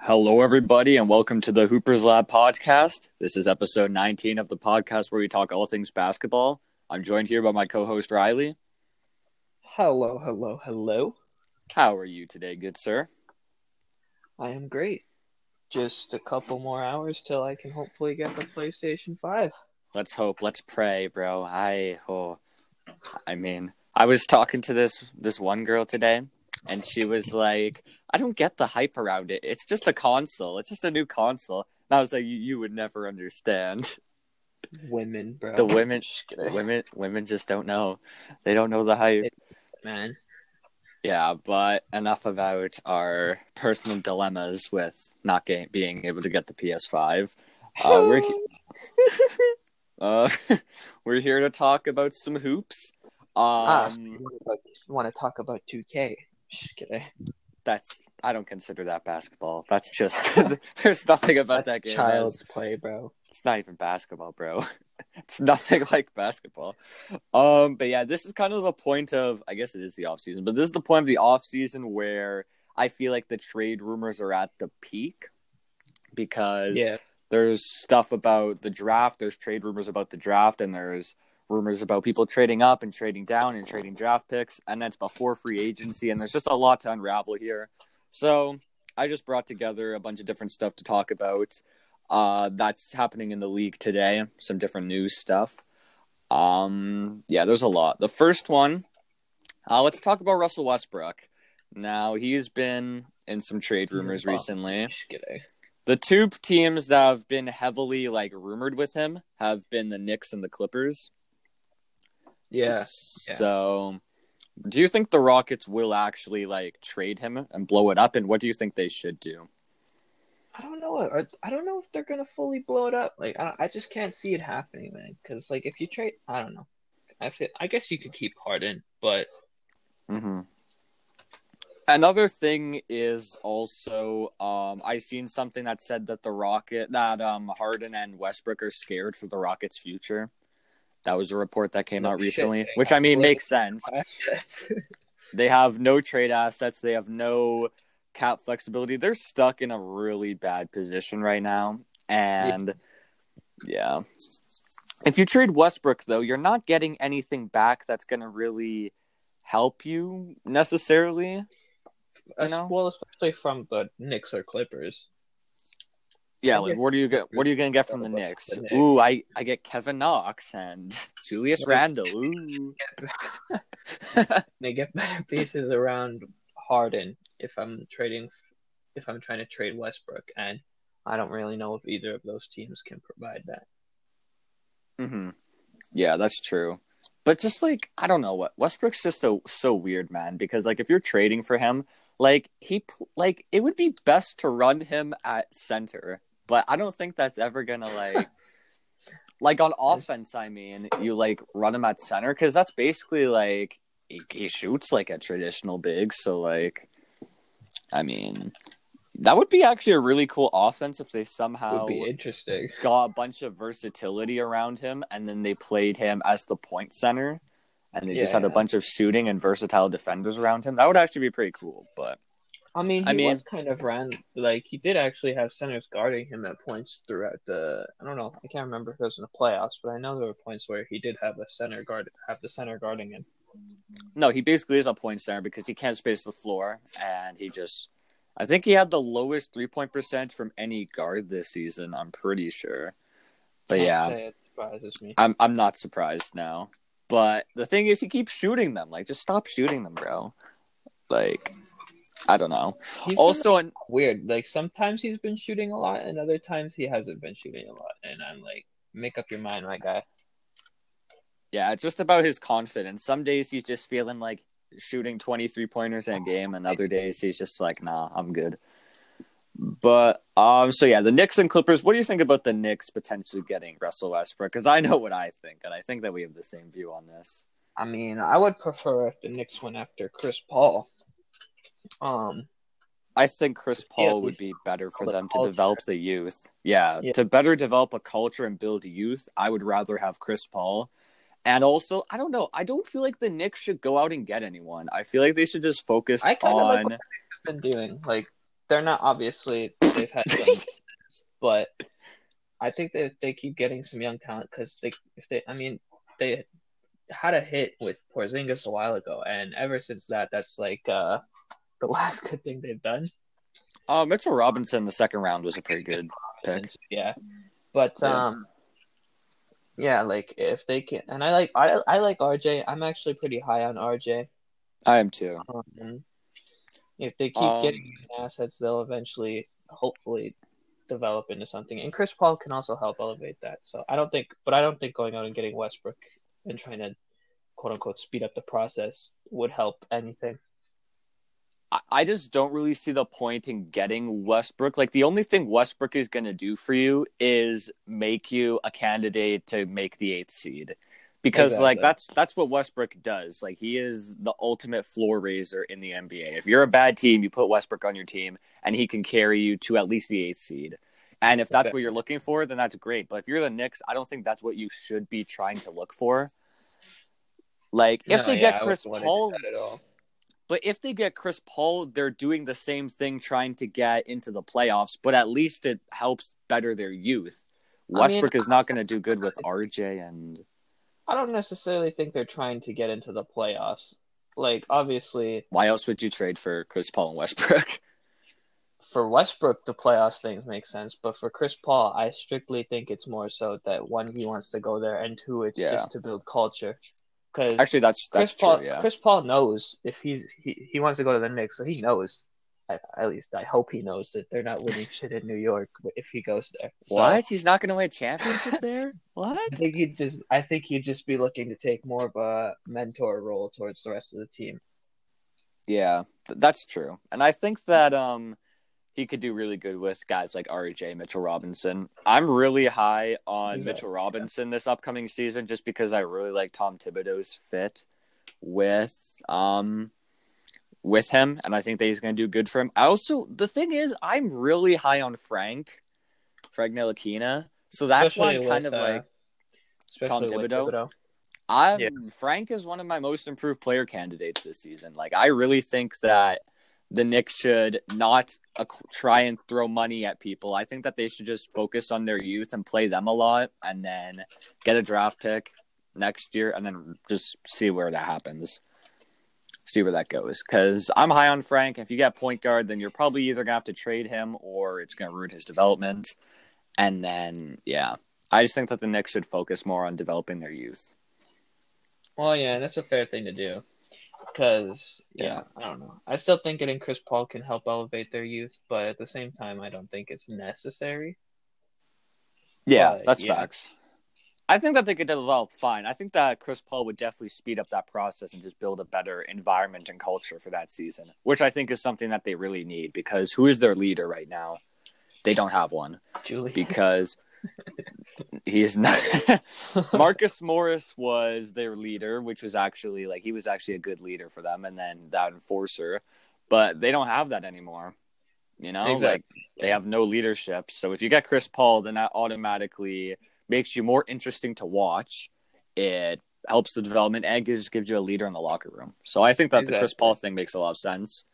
Hello, everybody, and welcome to the Hoopers Lab podcast. This is episode 19 of the podcast where we talk all things basketball. I'm joined here by my co host, Riley. Hello, hello, hello. How are you today, good sir? I am great. Just a couple more hours till I can hopefully get the PlayStation 5. Let's hope, let's pray, bro. I, oh, I mean, I was talking to this this one girl today, and she was like, "I don't get the hype around it. It's just a console. It's just a new console." And I was like, "You, you would never understand. Women, bro. The women, women, women just don't know. They don't know the hype." man. Yeah, but enough about our personal dilemmas with not getting, being able to get the PS5. Uh, we're he- uh, we're here to talk about some hoops. ah, so Um, want to talk about 2K? Just kidding. that's I don't consider that basketball. That's just there's nothing about That's that game. child's play, bro. It's not even basketball, bro. it's nothing like basketball. Um, but yeah, this is kind of the point of I guess it is the off season, but this is the point of the off season where I feel like the trade rumors are at the peak because Yeah. there's stuff about the draft, there's trade rumors about the draft, and there's rumors about people trading up and trading down and trading draft picks, and that's before free agency, and there's just a lot to unravel here. So I just brought together a bunch of different stuff to talk about. Uh, that's happening in the league today. Some different news stuff. Um, yeah, there's a lot. The first one, uh, let's talk about Russell Westbrook. Now he's been in some trade rumors Wow. recently. The two teams that have been heavily like rumored with him have been the Knicks and the Clippers. Yeah. So, do you think the Rockets will actually like trade him and blow it up? And what do you think they should do? I don't know. I don't know if they're gonna fully blow it up. Like, I, I just can't see it happening, man. Because like, if you trade, I don't know. I feel, I guess you could keep Harden, but Mm-hmm. Another thing is also, um, I seen something that said that the Rocket that um Harden and Westbrook are scared for the Rockets' future. That was a report that came No out recently, which I mean makes sense. They have no trade assets. They have no cap flexibility. They're stuck in a really bad position right now. And yeah. If you trade Westbrook, though, you're not getting anything back that's going to really help you necessarily. You know? well, especially from the Knicks or Clippers. Yeah, like what do you get? What are you gonna get from the Knicks? Ooh, I I get Kevin Knox and Julius Randle. Ooh, they get better pieces around Harden if I'm trading, if I'm trying to trade Westbrook, and I don't really know if either of those teams can provide that. hmm Yeah, that's true. But just like I don't know what Westbrook's just so so weird, man. Because like if you're trading for him, like he like it would be best to run him at center. But I don't think that's ever gonna like like on offense. I mean, you like run him at center because that's basically like he, he shoots like a traditional big. So like, I mean, that would be actually a really cool offense if they somehow Would be interesting. got a bunch of versatility around him and then they played him as the point center and they just had a bunch of shooting and versatile defenders around him. That would actually be pretty cool, but I mean, he I mean- was kind of ran like he did actually have centers guarding him at points throughout the. I don't know. I can't remember if it was in the playoffs, but I know there were points where he did have a center guard, have the center guarding him. no, he basically is a point center because he can't space the floor and he just I think he had the lowest three point percentage from any guard this season, I'm pretty sure. But yeah, say it surprises me. I'm I'm not surprised now. But the thing is he keeps shooting them. Like just stop shooting them, bro. Like I don't know. He's been, Also, an, weird. Like sometimes he's been shooting a lot, and other times he hasn't been shooting a lot. And I'm like, make up your mind, my guy. Yeah, it's just about his confidence. Some days he's just feeling like shooting 23 pointers in a game, and other days he's just like, nah, I'm good. But um, so yeah, the Knicks and Clippers. What do you think about the Knicks potentially getting Russell Westbrook? Because I know what I think, and I think that we have the same view on this. I mean, I would prefer if the Knicks went after Chris Paul. Um, I think Chris Paul would be better for the them to develop the youth. Yeah, Yeah. to better develop a culture and build youth, I would rather have Chris Paul. And also, I don't know. I don't feel like the Knicks should go out and get anyone. I feel like they should just focus I kinda like on. what been doing like they're not obviously they've had some, but I think that they keep getting some young talent because they if they I mean they had a hit with Porzingis a while ago, and ever since that, that's like uh, the last good thing they've done. Uh, Mitchell Robinson, the second round was a pretty good pick. Yeah, but Yeah. um, yeah, like if they can, and I like I I like RJ. I'm actually pretty high on RJ. I am too. Um, if they keep Um, getting assets, they'll eventually, hopefully, develop into something. And Chris Paul can also help elevate that. So I don't think, but I don't think going out and getting Westbrook and trying to quote unquote speed up the process would help anything. I- just don't really see the point in getting Westbrook. Like the only thing Westbrook is going to do for you is make you a candidate to make the eighth seed. Because like that's that's what Westbrook does. Like he is the ultimate floor raiser in the NBA. If you're a bad team, you put Westbrook on your team and he can carry you to at least the eighth seed. And if that's Okay. what you're looking for, then that's great. But if you're the Knicks, I don't think that's what you should be trying to look for. Like if No, they yeah, get Chris wouldn't wanna do Paul, at all. But if they get Chris Paul, they're doing the same thing trying to get into the playoffs, but at least it helps better their youth. I mean, Westbrook is not going to do good with RJ and I don't necessarily think they're trying to get into the playoffs. Like obviously, why else would you trade for Chris Paul and Westbrook? for Westbrook, the playoffs things make sense, but for Chris Paul, I strictly think it's more so that one, he wants to go there, and two, it's Yeah. just to build culture. Because Actually, that's Chris that's Paul, true. Yeah, Chris Paul knows if he's he, he wants to go to the Knicks, so he knows. At, at least I hope he knows that they're not winning shit in New York if he goes there. So, what? He's not going to win a championship there? What? I think he'd just I think he'd just be looking to take more of a mentor role towards the rest of the team. Yeah, th- that's true. And I think that um he could do really good with guys like RJ, Mitchell Robinson. I'm really high on Exactly, Mitchell Robinson this upcoming season just because I really like Tom Thibodeau's fit with um with him and I think that he's going to do good for him. I also the thing is I'm really high on Frank Frank Ntilikina. So that's why I'm kind with, of uh, like especially with Thibodeau? I'm Yeah. Frank is one of my most improved player candidates this season. Like I really think that the Knicks should not try and throw money at people. I think that they should just focus on their youth and play them a lot, and then get a draft pick next year, and then just see where that happens. See where that goes. Because I'm high on Frank. If you get point guard, then you're probably either gonna have to trade him or it's gonna ruin his development. And then yeah, I just think that the Knicks should focus more on developing their youth. Well, yeah, that's a fair thing to do. Because, yeah, I don't know. I still think getting Chris Paul can help elevate their youth, but at the same time, I don't think it's necessary. Yeah, But, that's yeah. facts. I think that they could develop fine. I think that Chris Paul would definitely speed up that process and just build a better environment and culture for that season, which I think is something that they really need because who is their leader right now? They don't have one Julius. because he's not. Marcus Morris was their leader, which was actually like he was actually a good leader for them, and then that enforcer, but they don't have that anymore. You know, like they have no leadership. So if you get Chris Paul, then that automatically makes you more interesting to watch. It helps the development and just gives you a leader in the locker room. So I think that the Chris Paul thing makes a lot of sense.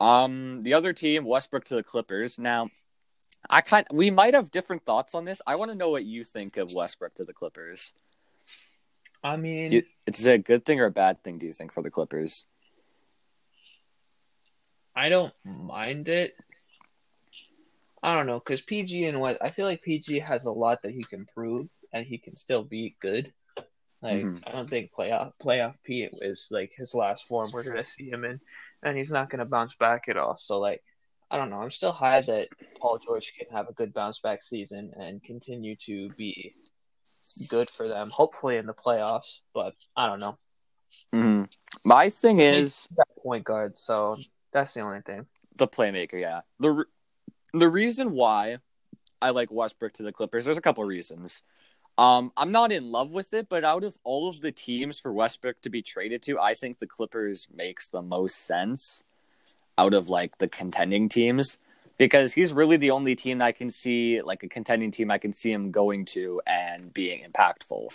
Um, the other team, Westbrook to the Clippers. Now, I kind we might have different thoughts on this. I want to know what you think of Westbrook to the Clippers. I mean, you, it's a good thing or a bad thing? Do you think for the Clippers? I don't mind it. I don't know, because PG and West, I feel like PG has a lot that he can prove, and he can still be good. Like Mhm. I don't think playoff playoff P is like his last form we're gonna see him in, and he's not gonna bounce back at all. So like, I don't know. I'm still high that Paul George can have a good bounce back season and continue to be good for them. Hopefully in the playoffs, but I don't know. Mm-hmm. My thing is. Point guard, so that's the only thing. the playmaker. Yeah, the re- the reason why I like Westbrook to the Clippers, there's a couple reasons. Um, I'm not in love with it, but out of all of the teams for Westbrook to be traded to, I think the Clippers makes the most sense out of like the contending teams because he's really the only team that I can see like a contending team I can see him going to and being impactful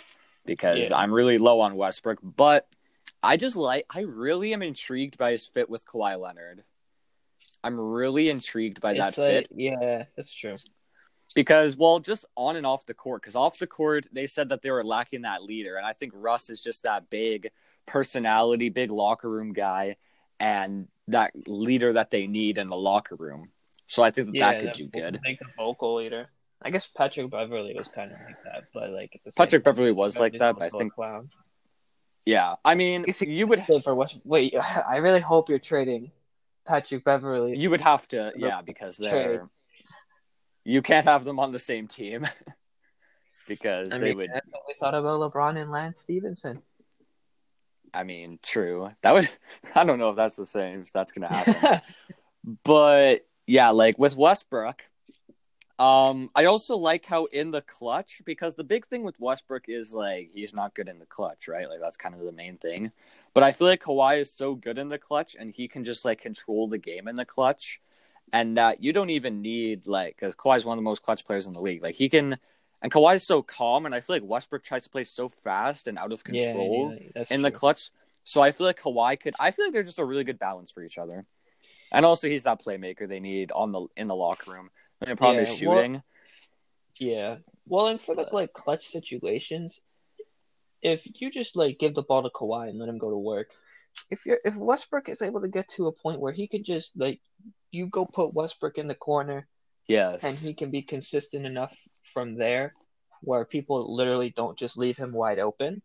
because Yeah. I'm really low on Westbrook, but I just like I really am intrigued by his fit with Kawhi Leonard. I'm really intrigued by that like, fit yeah, that's true. because, well, just on and off the court. Because off the court, they said that they were lacking that leader, and I think Russ is just that big personality, big locker room guy, and that leader that they need in the locker room. So I think that, Yeah, that could do good. Like the vocal leader. I guess Patrick Beverley was kind of like that, but like at the same Patrick Beverley was like that, but I think, clown. yeah. I mean, he- you would Wait for West. Wait, I really hope you're trading Patrick Beverley. you would have to, yeah, because they're you can't have them on the same team because I they mean, would. that's what we thought about LeBron and Lance Stephenson. I mean, true. That was I don't know if that's the same. If that's gonna happen. but yeah, like with Westbrook, um, I also like how in the clutch because the big thing with Westbrook is like he's not good in the clutch, right? Like that's kind of the main thing. But I feel like Kawhi is so good in the clutch, and he can just like control the game in the clutch, and that you don't even need like because Kawhi is one of the most clutch players in the league. Like he can, and Kawhi is so calm, and I feel like Westbrook tries to play so fast and out of control yeah, that's in the true. clutch. So I feel like Kawhi could. I feel like they're just a really good balance for each other, and also he's that playmaker they need on the in the locker room. And probably Yeah, well- shooting. Yeah. Well, and for the like clutch situations, if you just like give the ball to Kawhi and let him go to work, if you're if Westbrook is able to get to a point where he could just like you go put Westbrook in the corner yes. and he can be consistent enough from there where people literally don't just leave him wide open,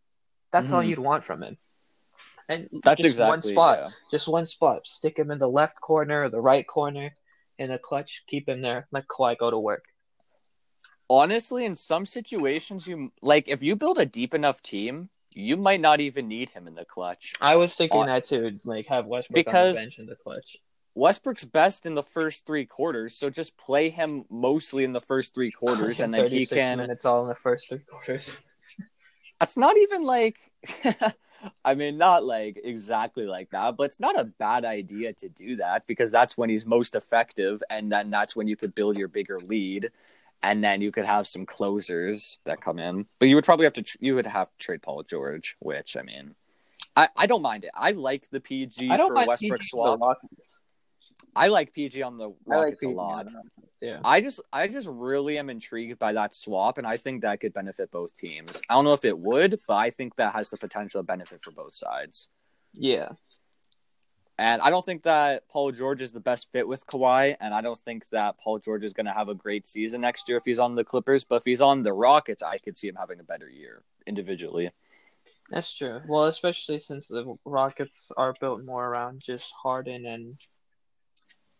that's all Mhm. you'd want from him. And That's just exactly one spot, yeah. just one spot. Stick him in the left corner or the right corner in the clutch. Keep him there. Let Kawhi go to work. Honestly, in some situations, you like if you build a deep enough team, you might not even need him in the clutch. I was thinking On- that too, like have Westbrook Because- on the bench in the clutch. Westbrook's best in the first three quarters, so just play him mostly in the first three quarters, and then he 36 can. It's all in the first three quarters. That's not even like. I mean, not like exactly like that, but it's not a bad idea to do that because that's when he's most effective, and then that's when you could build your bigger lead, and then you could have some closers that come in. But you would probably have to you would have to trade Paul George, which I mean, I I don't mind it. I like the PG I don't for mind Westbrook PG for the swap. Rockets. I like PG on the I like Rockets PG a lot. on Yeah. I just I just really am intrigued by that swap and I think that could benefit both teams. I don't know if it would, but I think that has the potential to benefit for both sides. Yeah. And I don't think that Paul George is the best fit with Kawhi, and I don't think that Paul George is going to have a great season next year if he's on the Clippers. But if he's on the Rockets, I could see him having a better year individually. That's true. Well, especially since the Rockets are built more around just Harden and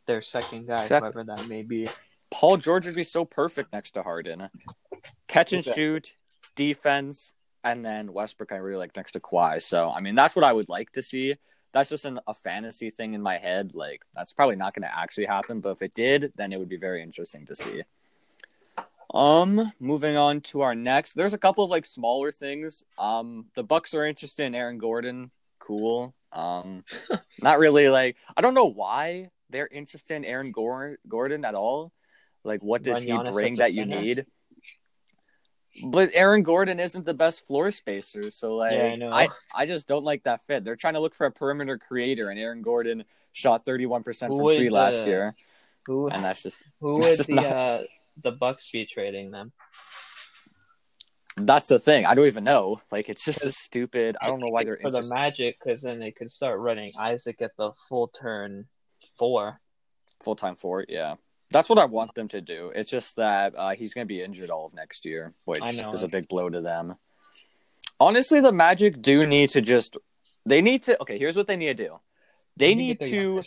their second guy, Exactly. whoever that may be. Paul George would be so perfect next to Harden. Catch and Exactly. shoot, defense, and then Westbrook I really like next to Kawhi. So I mean that's what I would like to see. That's just an, a fantasy thing in my head. Like that's probably not going to actually happen, but if it did, then it would be very interesting to see. Um, moving on to our next. There's a couple of like smaller things. Um, the Bucks are interested in Aaron Gordon. Cool. Um, not really like I don't know why they're interested in Aaron Gor- Gordon at all. Like, what does Run he bring that you center. need? But Aaron Gordon isn't the best floor spacer, so like Yeah, I. I, I just don't like that fit. They're trying to look for a perimeter creator, and Aaron Gordon shot thirty one percent from three last year, Who and that's just who that's would the not- uh, the Bucks be trading them? that's the thing. I don't even know. Like it's just a stupid. I don't know why they're for the. Magic because then they could start running Isaac at the full turn four. full time for it. Yeah, that's what I want them to do. It's just that uh, he's going to be injured all of next year, which know. is a big blow to them. Honestly, the Magic do need to just. They need to. Okay, here's what they need to do. They need their to.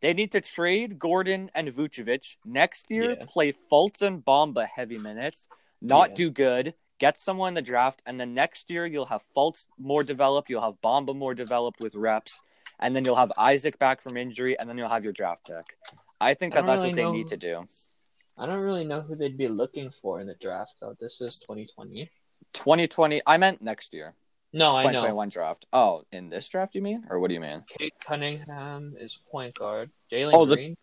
They need to trade Gordon and Vucevic next year. Yeah. Play Fultz and Bomba heavy minutes. Not Yeah. do good. Get someone in the draft, and then next year you'll have Fultz more developed. You'll have Bomba more developed with reps, and then you'll have Isaac back from injury, and then you'll have your draft pick. I think that don't that's really what they know- need to do. I don't really know who they'd be looking for in the draft though. This is 2020. 2020. I meant next year. No, I know. 2021 draft. Oh, in this draft you mean, or what do you mean? Cade Cunningham is point guard. Jalen Oh, the-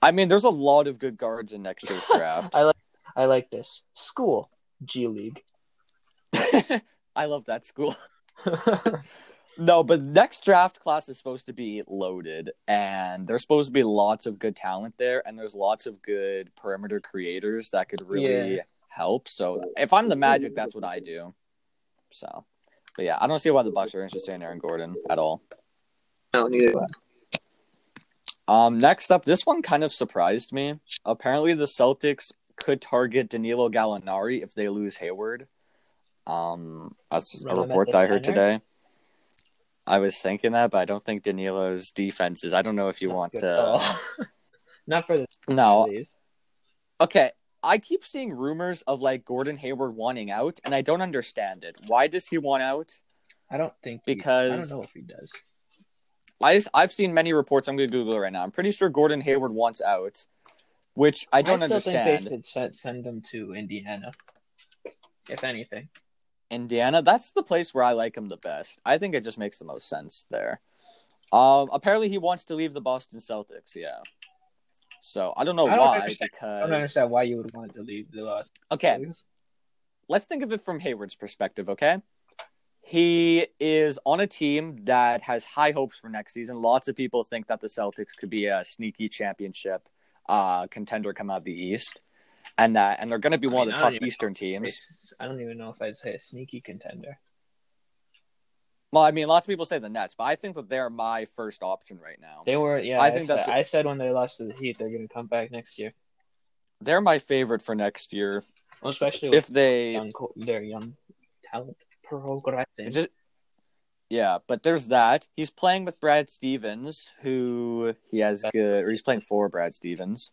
I mean, there's a lot of good guards in next year's draft. I like I like this. School G League. I love that school. No, but next draft class is supposed to be loaded, and there's supposed to be lots of good talent there, and there's lots of good perimeter creators that could really Yeah. help. So if I'm the Magic, that's what I do. So, but yeah, I don't see why the Bucks are interested in Aaron Gordon at all. No, neither. Um, next up, this one kind of surprised me. Apparently, the Celtics could target Danilo Gallinari if they lose Hayward. Um, that's a Run him at report that I heard center? today. I was thinking that, but I don't think Danilo's defense is. I don't know if you want to. Not for this. No, please. okay. I keep seeing rumors of like Gordon Hayward wanting out, and I don't understand it. Why does he want out? I don't think he- I Because- don't know if he does. I, I've seen many reports. I'm going to Google it right now. I'm pretty sure Gordon Hayward wants out, which I don't still understand. think they should send, send him to Indiana, if anything. Indiana, that's the place where I like him the best. I think it just makes the most sense there. Um, apparently he wants to leave the Boston Celtics. Yeah. So I don't know I don't why understand- I don't understand why you would want to leave the Los okay, Angeles. let's think of it from Hayward's perspective. Okay, he is on a team that has high hopes for next season. Lots of people think that the Celtics could be a sneaky championship uh, contender come out of the East, and that and they're going to be I one mean, of the top Eastern teams. I don't even know if I'd say a sneaky contender. Well, I mean, lots of people say the Nets, but I think that they're my first option right now. They were, yeah. I I, think said, that the- I said when they lost to the Heat, they're going to come back next year, They're my favorite for next year. well, especially with If they young, their young talent progressing. just yeah, but there's that. He's playing with Brad Stevens, who he has good, or he's playing for Brad Stevens,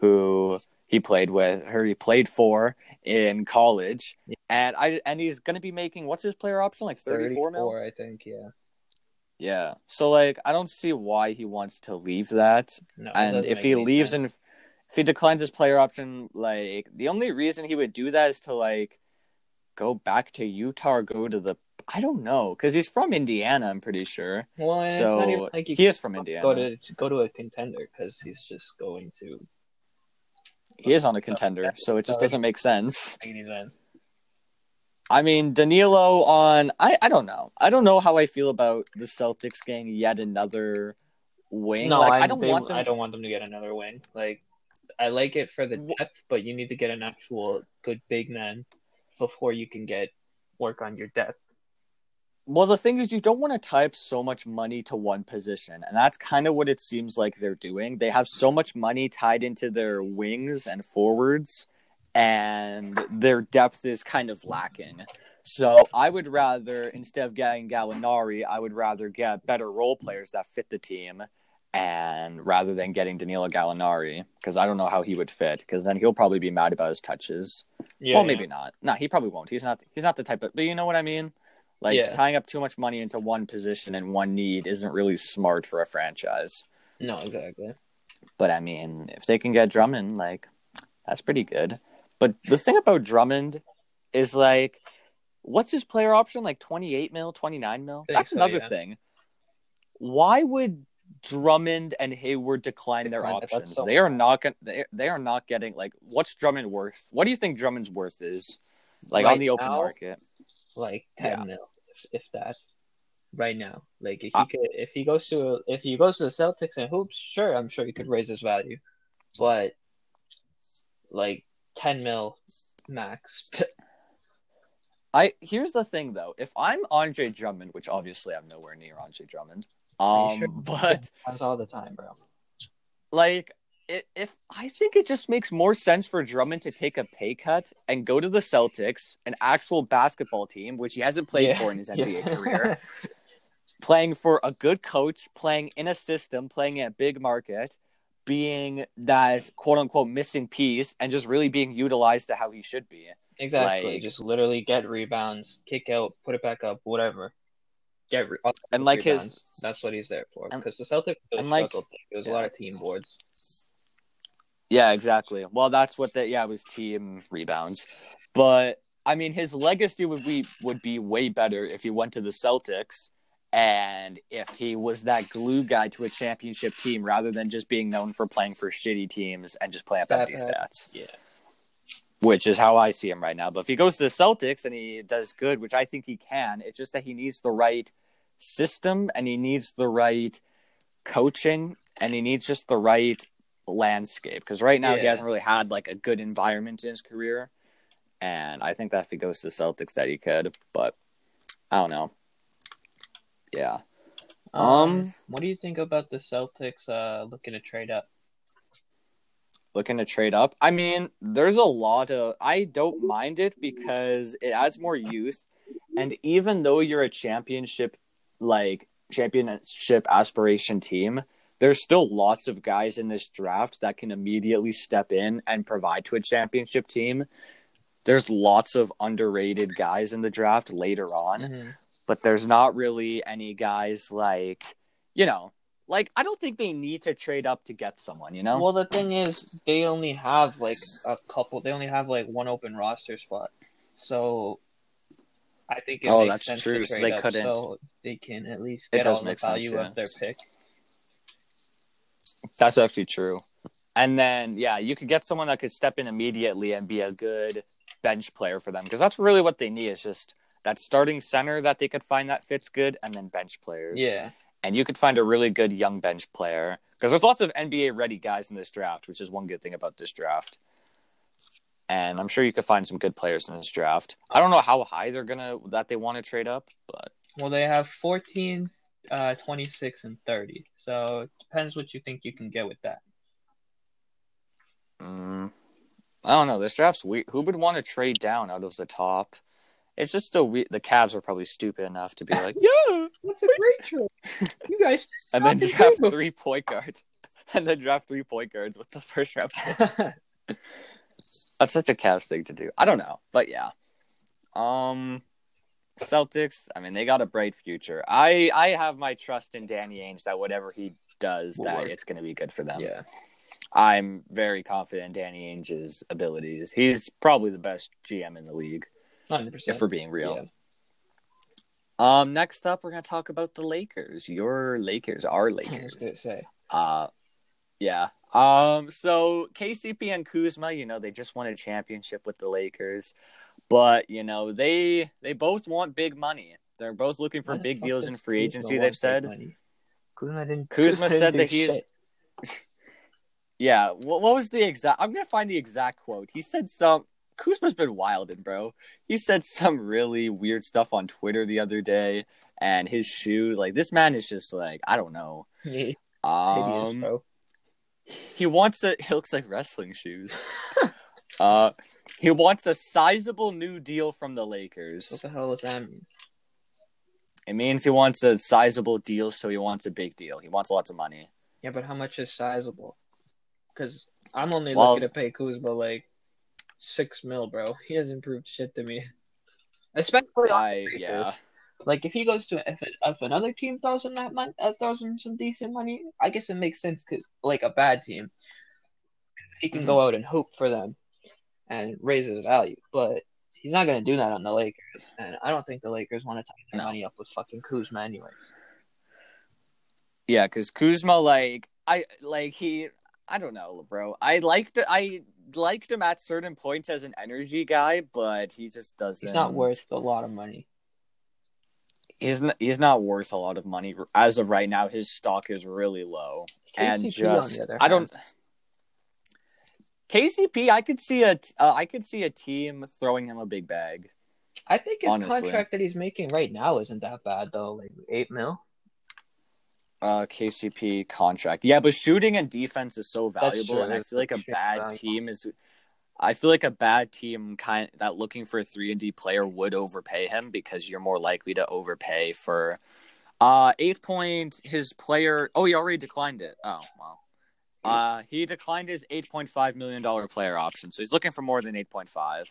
who he played with, or he played for in college, Yeah. and I and he's going to be making what's his player option like 34 mil. I think. Yeah. Yeah, so like I don't see why he wants to leave that. No, and if he leaves sense. and if he declines his player option, like the only reason he would do that is to like go back to Utah or go to the I don't know because he's from Indiana. I'm pretty sure. well, and it's not even So like you he is from Indiana. go to go to a contender because he's just going to he is on a contender, so it just doesn't make sense. make any sense. I mean, Danilo on I I don't know. I don't know how I feel about the Celtics getting yet another wing. No, like, I, I don't they- want them. I don't want them to get another wing. Like, I like it for the depth, but you need to get an actual good big man before you can get work on your depth. Well, the thing is, you don't want to tie up so much money to one position, and that's kind of what it seems like they're doing. They have so much money tied into their wings and forwards, and their depth is kind of lacking. So I would rather, instead of getting Gallinari, I would rather get better role players that fit the team, and rather than getting Danilo Gallinari, because I don't know how he would fit, because then he'll probably be mad about his touches. Yeah, well, maybe not. No, he probably won't. He's not. He's not the type of. But you know what I mean. Like Yeah. tying up too much money into one position and one need isn't really smart for a franchise. No, exactly. But I mean, if they can get Drummond, like that's pretty good. But the thing about Drummond is like, what's his player option? Like twenty eight mil, twenty nine mil. That's so, another yeah. thing. Why would Drummond and Hayward decline their Decline options? so- They are not. Gonna, they they are not getting like. What's Drummond worth? What do you think Drummond's worth is? Like Right on the open now? market. Like ten Yeah. mil, if, if that. Right now, like if he Uh, could, if he goes to, a, if he goes to the Celtics and hoops, sure, I'm sure he could raise his value, but like ten mil max. I here's the thing though. If I'm Andre Drummond, which obviously I'm nowhere near Andre Drummond, um, sure? but That's all the time, bro. like if I think it just makes more sense for Drummond to take a pay cut and go to the Celtics, an actual basketball team, which he hasn't played Yeah. for in his NBA Yeah. career, playing for a good coach, playing in a system, playing in a big market, being that quote unquote missing piece, and just really being utilized to how he should be. Exactly. Like- just literally get rebounds, kick out, put it back up, whatever. Get re- And like his. That's what he's there for. Because the Celtics really and like- struggled. It was yeah. a lot of team boards. Yeah, exactly. Well, that's what the yeah it was team rebounds, but I mean his legacy would be would be way better if he went to the Celtics and if he was that glue guy to a championship team rather than just being known for playing for shitty teams and just playing up Stat empty stats, Yeah. which is how I see him right now. But if he goes to the Celtics and he does good, which I think he can, it's just that he needs the right system and he needs the right coaching and he needs just the right landscape because right now he hasn't really had like a good environment in his career. And i think that if he goes to celtics that he could but i don't know. Yeah. Um, what do you think about the Celtics uh, looking to trade up? looking to trade up? I mean there's a lot of i don't mind it because it adds more youth. And even though you're a championship like championship aspiration team there's still lots of guys in this draft that can immediately step in and provide to a championship team there's lots of underrated guys in the draft later on Mhm. but there's not really any guys like you know like i don't think they need to trade up to get someone you know Well, the thing is, they only have like a couple. They only have like one open roster spot, so I think it Oh, makes that's sense true, to so they up couldn't. so they can at least It get does all the make sense, value yeah. of their pick. That's actually true. And then, yeah, you could get someone that could step in immediately and be a good bench player for them because that's really what they need is just that starting center that they could find that fits good and then bench players. Yeah, And you could find a really good young bench player because there's lots of NBA ready guys in this draft, which is one good thing about this draft. And I'm sure you could find some good players in this draft. I don't know how high they're gonna that they want to trade up, but well, they have 14, uh, 26, and 30. So it depends what you think you can get with that. Mm, I don't know. This draft's weird. Who would want to trade down out of the top? It's just the we- the Cavs are probably stupid enough to be like, yeah, That's a great trade. You guys. and then draft do. three point guards, and then draft three point guards with the first round. That's such a Cavs thing to do. I don't know, but yeah. Um, Celtics. I mean, they got a bright future. I I have my trust in Danny Ainge that whatever he does, Will that work. it's going to be good for them. yeah. I'm very confident in Danny Ainge's abilities. He's probably the best GM in the league, 100%. if we're being real. Yeah. Um, next up, we're gonna talk about the Lakers. Your Lakers, our I Lakers. gonna say. Uh, yeah. Um, so KCP and Kuzma, you know, they just won a championship with the Lakers, but you know, they they both want big money. They're both looking for Why big deals in free Kuzma agency. They've said. money? Kuzma didn't. Kuzma said that he's. yeah. What, what was the exact? I'm gonna find the exact quote. He said some. Kuzma's been wilding, bro. He said some really weird stuff on Twitter the other day, and his shoe. Like this man is just like I don't know. Yeah, Um, hideous, bro. he wants it. It looks like wrestling shoes. Uh, he wants a sizable new deal from the Lakers. What the hell does that mean? It means he wants a sizable deal, so he wants a big deal. He wants lots of money. Yeah, but how much is sizable? Because I'm only Well- looking to pay Kuzma like six mil, bro. He hasn't proved shit to me. Especially I yeah. Like if he goes to if, if another team throws him that money, uh, throws him some decent money, I guess it makes sense because like a bad team, he can Mm-hmm. go out and hope for them and raise his value. But he's not gonna do that on the Lakers, and I don't think the Lakers want to tie their No. money up with fucking Kuzma anyways. Yeah, because Kuzma, like, I like he. I don't know, bro. I liked I liked him at certain points as an energy guy, but he just doesn't. He's not worth a lot of money. He's not, he's not worth a lot of money as of right now. His stock is really low, and KCP, on just I don't. KCP, I could see a uh, I could see a team throwing him a big bag. I think his honestly. contract that he's making right now isn't that bad though, like eight mil. Uh, KCP contract, yeah, but shooting and defense is so valuable, and I feel like a bad valuable. team is. I feel like a bad team kind that looking for a three and D player would overpay him because you're more likely to overpay for. Uh, eight point his player. Oh, he already declined it. Oh, wow. Uh, he declined his eight point five million dollar player option, so he's looking for more than eight point five,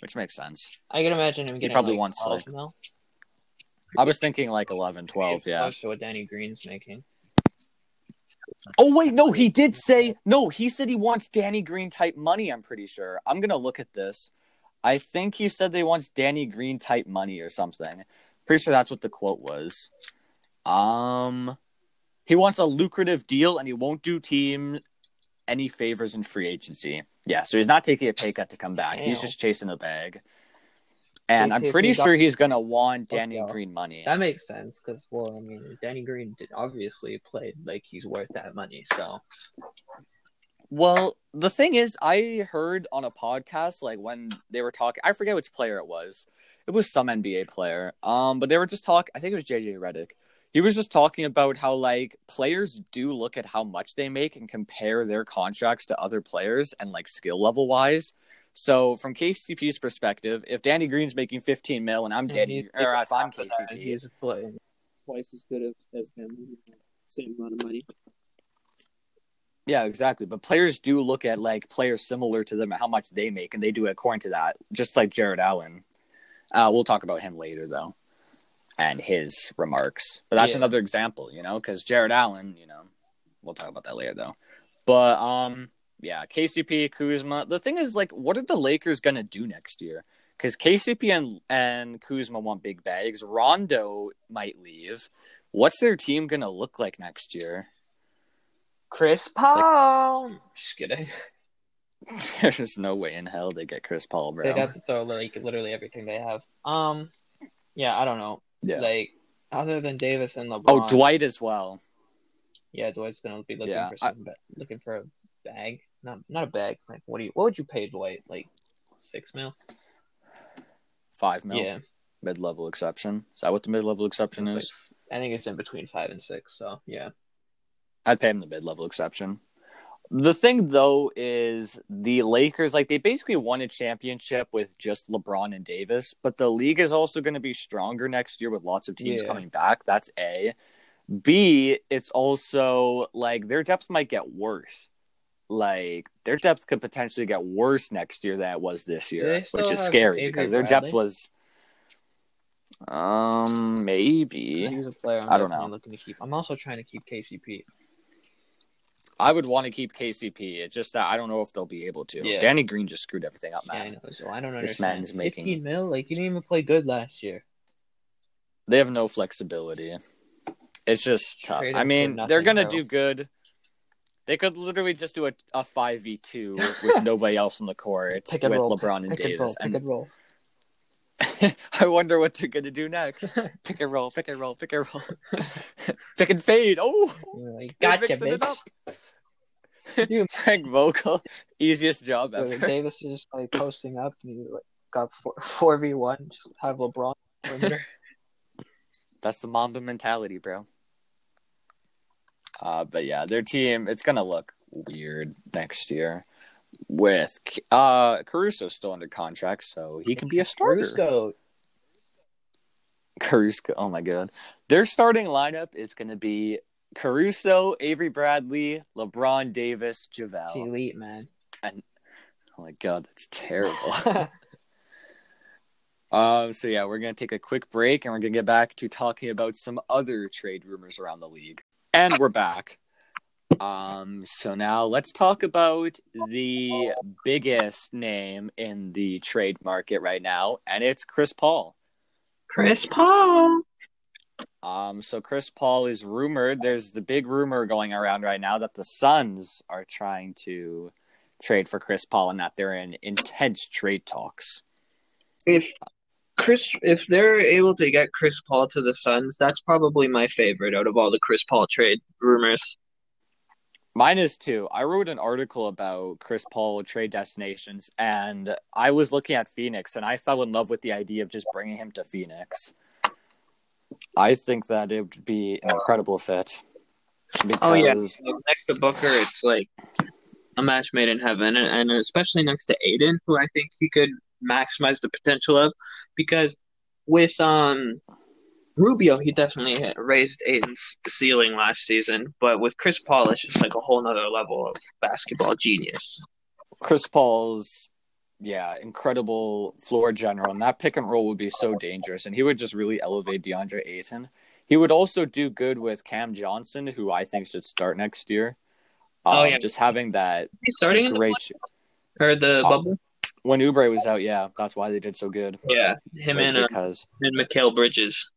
which makes sense. I can imagine him getting probably like wants, 12 like- mil. I was thinking like 11, 12, yeah. Close to what Danny Green's making. Oh wait, no, he did say no. He said he wants Danny Green type money. I'm pretty sure. I'm gonna look at this. I think he said they wants Danny Green type money or something. Pretty sure that's what the quote was. Um, he wants a lucrative deal and he won't do team any favors in free agency. Yeah, so he's not taking a pay cut to come back. He's just chasing a bag. and I'm pretty sure he's gonna want Danny Okay. Green money. That makes sense because, well, I mean, Danny Green did obviously played like he's worth that money. So Well, the thing is, I heard on a podcast like when they were talking. I forget which player it was. It was some NBA player. Um, but they were just talking. I think it was JJ Redick. He was just talking about how like players do look at how much they make and compare their contracts to other players and like skill level wise. So from KCP's perspective, if Danny Green's making 15 mil and I'm and Danny, he's- or if I'm half of that, KCP, he's playing. Twice as good as, as them. Same amount of money. Yeah, exactly. But players do look at like players similar to them and how much they make, and they do it according to that. Just like Jarrett Allen. Uh, we'll talk about him later, though, and his remarks. But that's Yeah. another example, you know, because Jarrett Allen, you know, we'll talk about that later, though. But um, yeah, KCP, Kuzma. The thing is, like, what are the Lakers gonna do next year? Because KCP and and Kuzma want big bags. Rondo might leave. What's their team gonna look like next year? Chris Paul. Just kidding. There's just no way in hell they get Chris Paul, bro. They'd have to throw like literally everything they have. Um, yeah, I don't know. Yeah. Like other than Davis and oh, LeBron. oh, Dwight as well. Yeah, Dwight's gonna be looking Yeah, for I- some ba- looking for a bag. Not not a bag. Like what do you? What would you pay Dwight? Like six mil? Five mil. Yeah, Mid level exception. Is that what the mid level exception It's is? like- I think it's in between five and six. So yeah, I'd pay him the mid level exception. The thing though is the Lakers, like they basically won a championship with just LeBron and Davis, but the league is also going to be stronger next year with lots of teams Yeah. coming back. That's A. B, it's also like their depth might get worse. Like their depth could potentially get worse next year than it was this year, which is scary because their Bradley? depth was um maybe he's a player. I'm I don't know. I'm Looking to keep. I'm also trying to keep KCP. I would want to keep KCP. It's just that I don't know if they'll be able to. Yeah. Danny Green just screwed everything up, man. Yeah, I know. So I don't understand. This man's making- 15 mil. Like you didn't even play good last year. They have no flexibility. It's just tough. Trade I mean, nothing, they're gonna bro. do good. They could literally just do a a five v two with nobody else on the court with roll. LeBron and pick, pick and roll. Davis. Pick and roll. I wonder what they're gonna do next. pick and roll, pick and roll, pick and roll, pick and fade. Oh, gotcha, bitch. You- Frank Vogel, easiest job ever. Davis is just like posting up and he like got four four v one. Just have LeBron. That's the Mamba mentality, bro. Uh, but yeah, their team it's gonna look weird next year with uh Caruso still under contract, so he can be a starter. Caruso. Caruso, oh my god, their starting lineup is gonna be Caruso, Avery Bradley, LeBron Davis, It's JaVale. elite, man. And Oh my god, that's terrible. Um, so yeah, we're gonna take a quick break and we're gonna get back to talking about some other trade rumors around the league. And we're back. Um, so now let's talk about the biggest name in the trade market right now, and it's Chris Paul. Chris Paul. Um, so Chris Paul is rumored. There's the big rumor going around right now that the Suns are trying to trade for Chris Paul and that they're in intense trade talks. If Chris, if they're able to get Chris Paul to the Suns, that's probably my favorite out of all the Chris Paul trade rumors. Mine is too. I wrote an article about Chris Paul trade destinations, and I was looking at Phoenix, and I fell in love with the idea of just bringing him to Phoenix. I think that it would be an incredible fit. Because, Oh yeah, next to Booker, it's like a match made in heaven, and, and especially next to Ayton, who I think he could maximize the potential of, because with um Rubio, he definitely raised Ayton's ceiling last season, but with Chris Paul, it's just like a whole nother level of basketball genius. Chris Paul's, yeah, incredible floor general, and that pick and roll would be so dangerous, and he would just really elevate DeAndre Ayton. He would also do good with Cam Johnson, who I think should start next year. Oh, Um, yeah. just having that He's starting in the great. or the Oh, bubble. when Oubre was out, yeah, that's why they did so good. Yeah, him and uh, because and Mikal Bridges.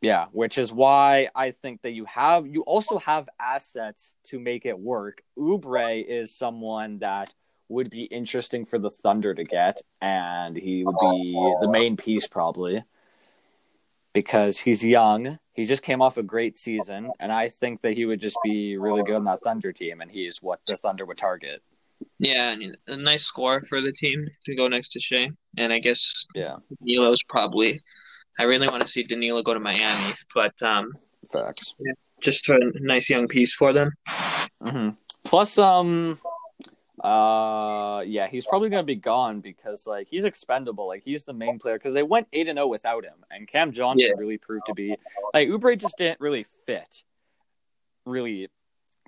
Yeah, which is why I think that you have you also have assets to make it work. Oubre is someone that would be interesting for the Thunder to get, and he would be the main piece probably because he's young. He just came off a great season, and I think that he would just be really good on that Thunder team, and he's what the Thunder would target. Yeah, a nice score for the team to go next to Shai. And I guess Yeah, Danilo's probably. I really want to see Danilo go to Miami, but um, facts. just a nice young piece for them. hmm Plus, um, uh, yeah, he's probably gonna be gone because like he's expendable. Like he's the main player because they went eight and zero without him, and Cam Johnson Yeah. really proved to be like Oubre just didn't really fit, really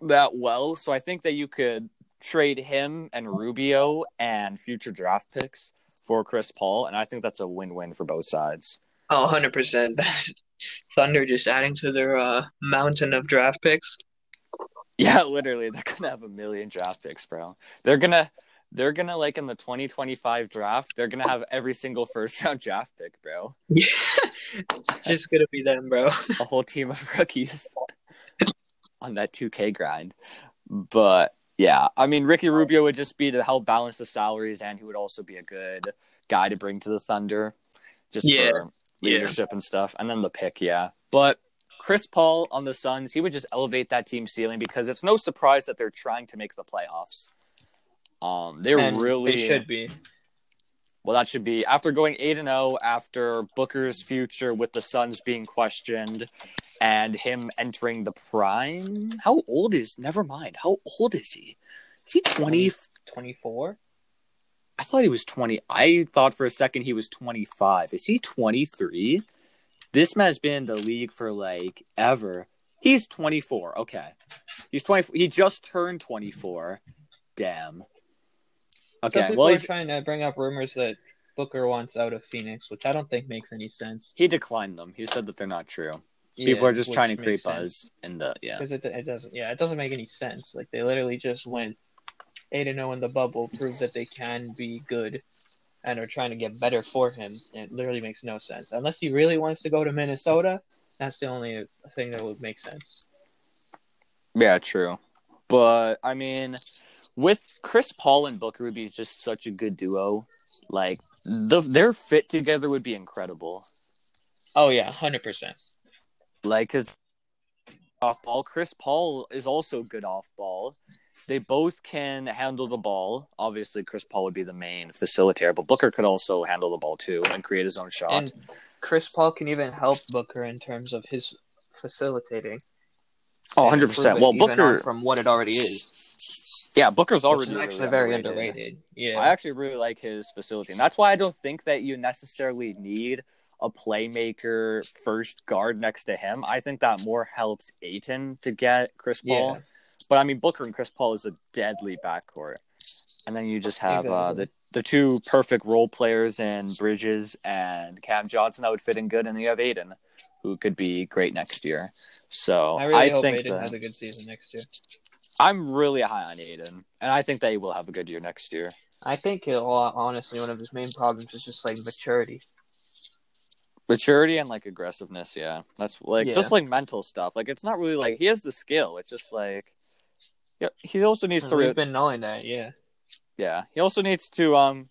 that well. So I think that you could trade him and Rubio and future draft picks for Chris Paul, and I think that's a win-win for both sides. Oh, 100%. That Thunder just adding to their uh, mountain of draft picks. Yeah, literally, they're gonna have a million draft picks, bro. They're gonna, they're gonna like in the 2025 draft, they're gonna have every single first round draft pick, bro. Yeah, it's just gonna be them, bro. A whole team of rookies on that 2K grind. But yeah, I mean, Ricky Rubio would just be to help balance the salaries, and he would also be a good guy to bring to the Thunder, just Yeah. for leadership and stuff. And then the pick, yeah. But Chris Paul on the Suns, he would just elevate that team ceiling because it's no surprise that they're trying to make the playoffs. Um, they're And really They should be. well. That should be after going eight and zero after Booker's future with the Suns being questioned, and him entering the prime. How old is? Never mind. How old is he? Is he twenty? 24? I thought he was twenty. I thought for a second he was twenty five. Is he twenty three? This man's been in the league for like ever. He's twenty four. Okay, he's twenty. He just turned twenty four. Damn. Some Okay, people well are he's trying to bring up rumors that Booker wants out of Phoenix, which I don't think makes any sense. he declined them. He said that they're not true. People are just trying to create buzz in the yeah. Because it, it doesn't, yeah, it doesn't make any sense. Like, they literally just went 8 0 in the bubble, prove that they can be good, and are trying to get better for him. It literally makes no sense. Unless he really wants to go to Minnesota, that's the only thing that would make sense. Yeah, true. But I mean, with Chris Paul and Booker would be just such a good duo. Like the their fit together would be incredible. Oh, yeah, 100%. Like cuz off ball, Chris Paul is also good off ball. They both can handle the ball. Obviously, Chris Paul would be the main facilitator, but Booker could also handle the ball too and create his own shot. And Chris Paul can even help Booker in terms of his facilitating. oh, 100%. Well, Booker from what it already is. Yeah, Booker's already is actually very underrated. underrated. Yeah. I actually really like his facility, and that's why I don't think that you necessarily need a playmaker first guard next to him. I think that more helps Ayton to get Chris Paul. Yeah. But I mean, Booker and Chris Paul is a deadly backcourt, and then you just have uh, the the two perfect role players in Bridges and Cam Johnson that would fit in good, and then you have Ayton, who could be great next year. So I really hope think Ayton that- has a good season next year. I'm really high on Ayton, and I think that he will have a good year next year. I think he'll, honestly one of his main problems is just like maturity. maturity and like aggressiveness yeah that's like Yeah. just like mental stuff like it's not really like he has the skill it's just like yeah he also needs to We've re- been knowing that, yeah. yeah he also needs to um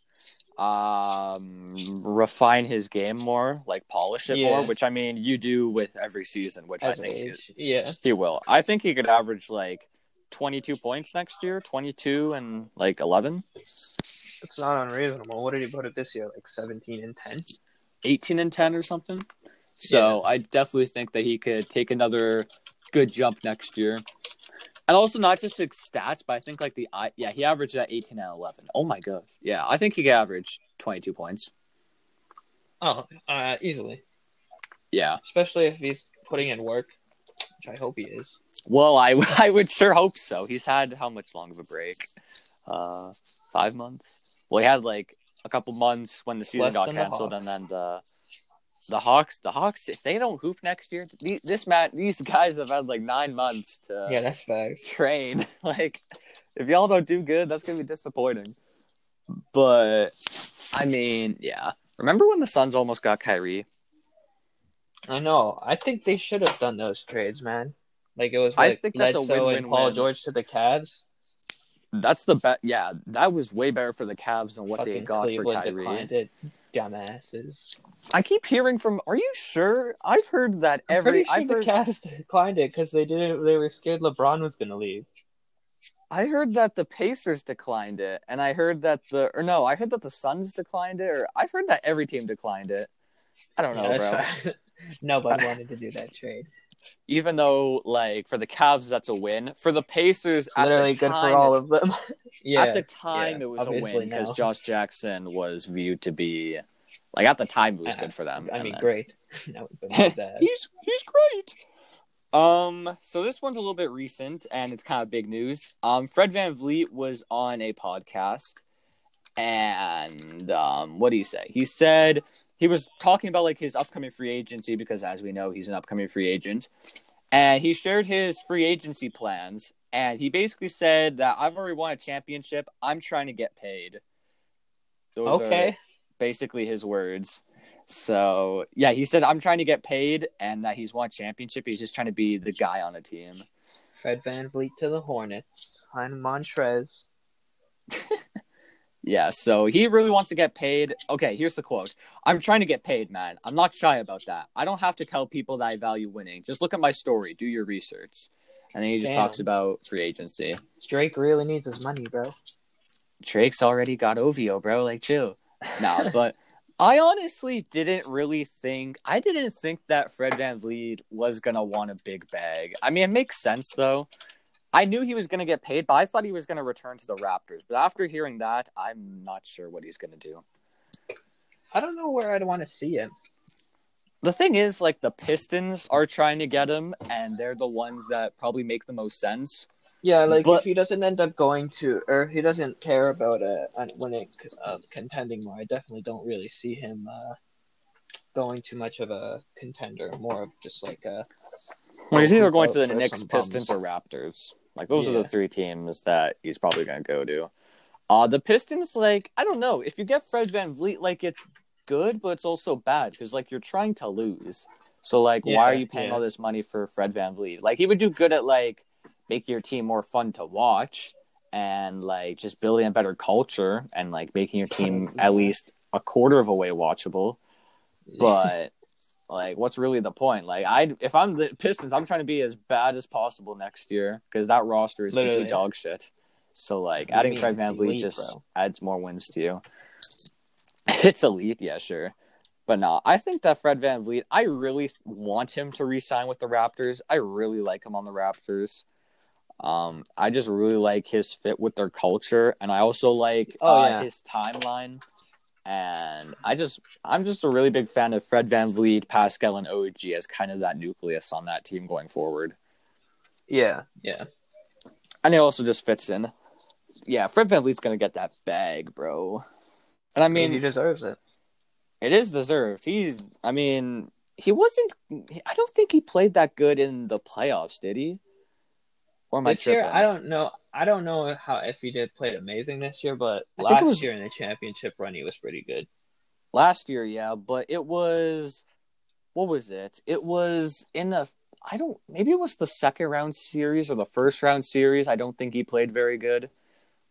um refine his game more like polish it more which i mean you do with every season which i think he, yeah. he will i think he could average like 22 points next year 22 and like 11 It's not unreasonable. What did he put it this year? Like seventeen and ten? 18 and 10 or something. So I definitely think that he could take another good jump next year. And also not just his stats, but I think like the I yeah, he averaged at 18 and 11. Oh my gosh. Yeah, I think he could average 22 points. Oh, uh, easily. Yeah. Especially if he's putting in work, which I hope he is. Well, I I would sure hope so. He's had how much long of a break? Uh 5 months. Well, he had like a couple months when the season Less got than the canceled and then the the Hawks, the Hawks, if they don't hoop next year, this Matt, these guys have had like nine months to yeah, that's facts. train. Like, if y'all don't do good, that's gonna be disappointing. But I mean, yeah. Remember when the Suns almost got Kyrie? I know. I think they should have done those trades, man. Like it was I think that's a Bledsoe and. Paul George to the Cavs. That's the bet. Yeah, that was way better for the Cavs than what they got Cleveland for Kyrie. declined it, dumbasses. I keep hearing from. Are you sure? I've heard that I'm every. Sure I've the heard. Cavs declined it because they didn't. They were scared LeBron was gonna leave. I heard that the Pacers declined it, and I heard that the or no, I heard that the Suns declined it, or I've heard that every team declined it. I don't know, Yeah, bro. Nobody wanted to do that trade. Even though, like, for the Cavs, that's a win. For the Pacers, It's literally the good time, for all of them. yeah, at the time, yeah, it was a win because now. Josh Jackson was viewed to be, like, at the time, it was good for them. I mean, then- great. That would be his ass. he's he's great. Um, so this one's a little bit recent and it's kind of big news. Um, Fred VanVleet was on a podcast, and um, what do you say? He said he was talking about like his upcoming free agency because, as we know, he's an upcoming free agent, and he shared his free agency plans. And he basically said that I've already won a championship. I'm trying to get paid. Those are- okay. basically his words. So yeah, he said I'm trying to get paid and that he's won a championship. He's just trying to be the guy on a team. Fred VanVleet to the Hornets. Hein Montrez. Yeah, so he really wants to get paid. Okay, here's the quote. I'm trying to get paid, man. I'm not shy about that. I don't have to tell people that I value winning. Just look at my story, do your research. And then he just Damn. talks about free agency. Drake really needs his money, bro. Drake's already got OVO, bro. Like, chill. No, but I honestly didn't really think I didn't think that Fred VanVleet was gonna want a big bag. I mean, it makes sense though. I knew he was gonna get paid, but I thought he was gonna return to the Raptors. But after hearing that, I'm not sure what he's gonna do. I don't know where I'd want to see him. The thing is, like the Pistons are trying to get him, and they're the ones that probably make the most sense. Yeah, like But- if he doesn't end up going to, or if he doesn't care about uh, uh, winning, uh, contending more, I definitely don't really see him uh, going too much of a contender. More of just like a. Well, he's either going to the Knicks, Pistons, or. Raptors. Like those are the three teams that he's probably going to go to. Uh the Pistons, like I don't know if you get Fred VanVleet, like it's good, but it's also bad because like you're trying to lose. So like, why are you paying yeah. all this money for Fred VanVleet? Like he would do good at like making your team more fun to watch and like just building a better culture and like making your team at least a quarter of a way watchable but like what's really the point like i if i'm the pistons i'm trying to be as bad as possible next year because that roster is Literally. dog shit so like What do you adding mean? fred It's vanvleet just bro. adds more wins to you it's elite yeah sure but no i think that fred vanvleet i really want him to re-sign with the raptors i really like him on the raptors um, I just really like his fit with their culture, and I also like Oh, uh, yeah. his timeline. And I just, I'm just a really big fan of Fred VanVleet, Pascal, and OG as kind of that nucleus on that team going forward. yeah, yeah. And it also just fits in. Yeah, Fred VanVleet's gonna get that bag, bro. And I I mean, he mean, deserves it. it is deserved. He's, I mean, he wasn't. I don't think he played that good in the playoffs, did he? Or I This year. I don't know. I don't know how if he did played amazing this year, but I last was- year in the championship run, he was pretty good. Last year, yeah, but it was what was it? It was in a I don't maybe it was the second round series or the first round series. I don't think he played very good.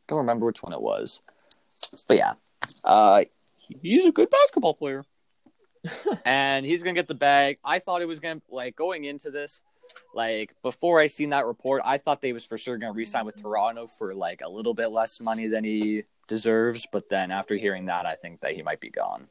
Don't remember which one it was. But yeah. Uh he's a good basketball player. and he's going to get the bag. I thought it was going to like going into this like before I seen that report, I thought they was for sure going to re-sign with Toronto for like a little bit less money than he deserves, but then after hearing that, I think that he might be gone.